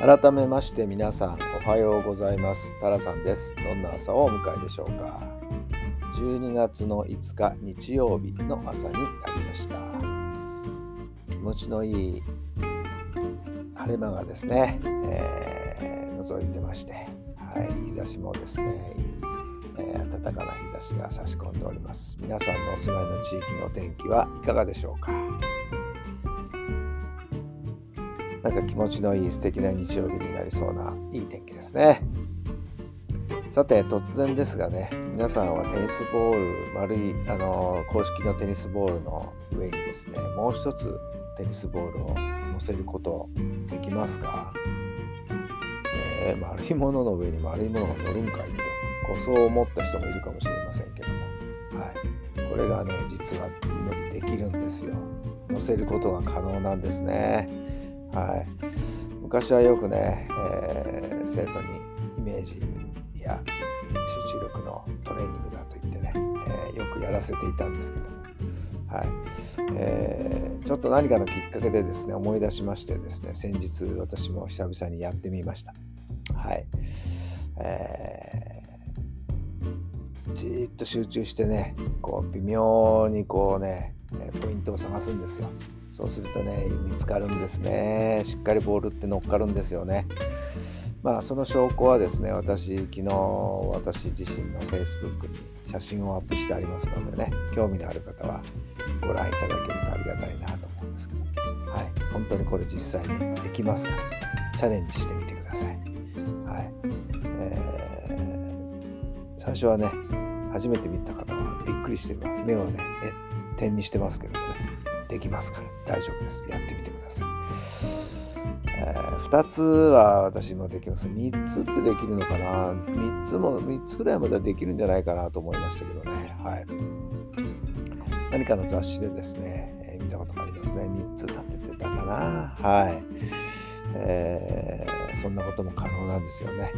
改めまして皆さんおはようございます。タラさんです。どんな朝をお迎えでしょうか。12月の5日日曜日の朝になりました。気持ちのいい晴れ間がですね、えー、覗いてまして、はい、日差しもですね、えー、暖かな日差しが差し込んでおります。皆さんのお住まいの地域の天気はいかがでしょうか。なんか気持ちのいい素敵な日曜日になりそうないい天気ですね。さて突然ですがね皆さんはテニスボール丸いあの公式のテニスボールの上にですねもう一つテニスボールを乗せることできますか、えー、丸いものの上に丸いものが乗るんかいってこうそう思った人もいるかもしれませんけども、はい、これがね実はできるんですよ乗せることが可能なんですね。はい、昔はよくね、えー、生徒にイメージや集中力のトレーニングだと言ってね、えー、よくやらせていたんですけども、はいえー、ちょっと何かのきっかけでですね思い出しましてですね先日私も久々にやってみました。はいえー、じーっと集中してねこう微妙にこうねポイントを探すんですよ。そうするとね見つかるんですね。しっかりボールって乗っかるんですよね。まあその証拠はですね私昨日私自身の Facebook に写真をアップしてありますのでね興味のある方はご覧いただけるとありがたいなと思うんですけど。はい。本当にこれ実際にできますか？らチャレンジしてみてください。はい、えー、最初はね初めて見た方はびっくりしています。目をねえ点にしてますけどもね。できますから大丈夫です。やってみてください。えー、2つは私もできます。3つってできるのかな ?3 つも、3つぐらいまではできるんじゃないかなと思いましたけどね。はい。何かの雑誌でですね、えー、見たことがありますね。3つ立ててたかなはい。えー、そんなことも可能なんですよね。はい。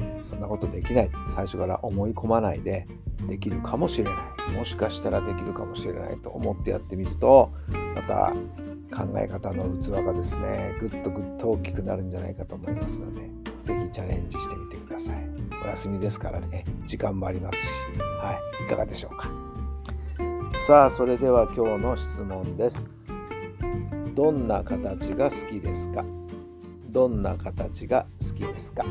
えー、そんなことできない。最初から思い込まないで、できるかもしれないもしかしたらできるかもしれないと思ってやってみるとまた考え方の器がですねぐっとぐっと大きくなるんじゃないかと思いますので是非チャレンジしてみてください。お休みですからね。時間もありますし。はい。いかがでしょうか。さあそれでは今日の質問です。どんな形が好きですか？どんな形が好きですか？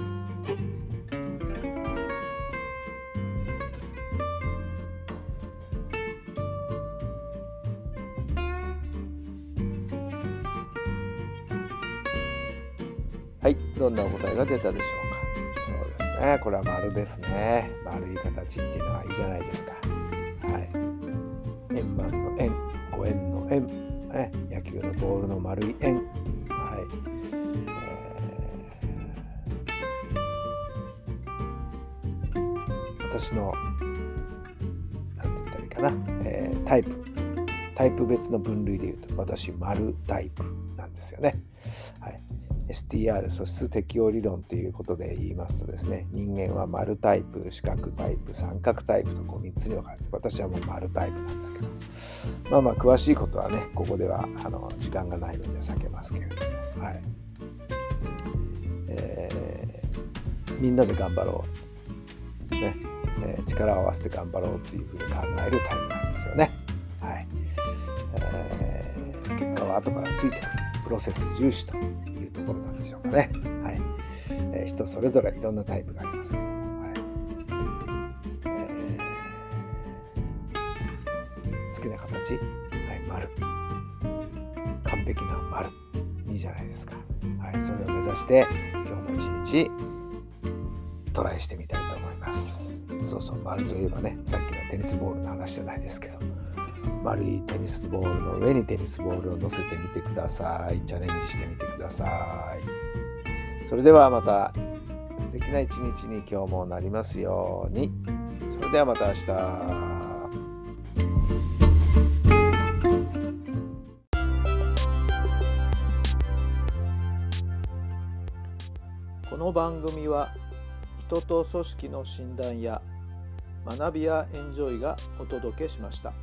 どんなお答えが出たでしょうか。そうですね、これは丸ですね。丸い形っていうのはいいじゃないですか。はい。円満の円、五円の円、ね、野球のボールの丸い円。はい。えー、私の、なんて言ったらいいかな、えー、タイプ。タイプ別の分類で言うと、私、丸タイプなんですよね。はい。STR 素質適応理論ということで言いますとですね人間は丸タイプ四角タイプ三角タイプとこう3つに分かれて私はもう丸タイプなんですけどまあまあ詳しいことはねここではあの時間がないので避けますけれどもはい、えー、みんなで頑張ろうね、えー、力を合わせて頑張ろうというふうに考えるタイプなんですよね。はい、えー、結果は後からついてくる。プロセス重視と。ところなんでしょうかね。はいえー、人それぞれいろんなタイプがあります、はい、好きな形、はい、丸。完璧な丸。いいじゃないですか。はい、それを目指して今日も一日トライしてみたいと思います。そうそう、丸といえばね、さっきのテニスボールの話じゃないですけど、丸いテニスボールの上にテニスボールを乗せてみてください。チャレンジしてみてください。それではまた素敵な一日に今日もなりますように。それではまた明日。この番組は人と組織の診断や学びやエンジョイがお届けしました。